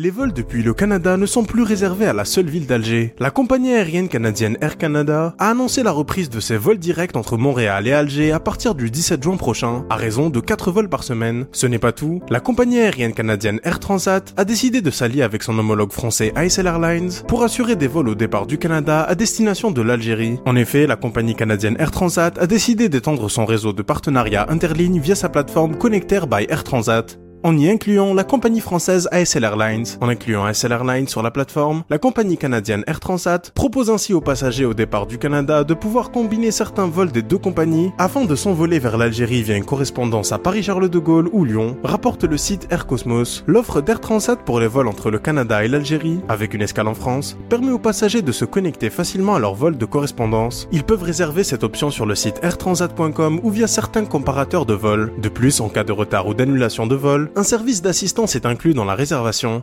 Les vols depuis le Canada ne sont plus réservés à la seule ville d'Alger. La compagnie aérienne canadienne Air Canada a annoncé la reprise de ses vols directs entre Montréal et Alger à partir du 17 juin prochain, à raison de 4 vols par semaine. Ce n'est pas tout, la compagnie aérienne canadienne Air Transat a décidé de s'allier avec son homologue français ASL Airlines pour assurer des vols au départ du Canada à destination de l'Algérie. En effet, la compagnie canadienne Air Transat a décidé d'étendre son réseau de partenariats interlignes via sa plateforme Connecter by Air Transat en y incluant la compagnie française ASL Airlines. En incluant ASL Airlines sur la plateforme, la compagnie canadienne Air Transat propose ainsi aux passagers au départ du Canada de pouvoir combiner certains vols des deux compagnies afin de s'envoler vers l'Algérie via une correspondance à Paris-Charles de Gaulle ou Lyon, rapporte le site Air Cosmos. L'offre d'Air Transat pour les vols entre le Canada et l'Algérie, avec une escale en France, permet aux passagers de se connecter facilement à leur vol de correspondance. Ils peuvent réserver cette option sur le site airtransat.com ou via certains comparateurs de vols. De plus, en cas de retard ou d'annulation de vol, un service d'assistance est inclus dans la réservation.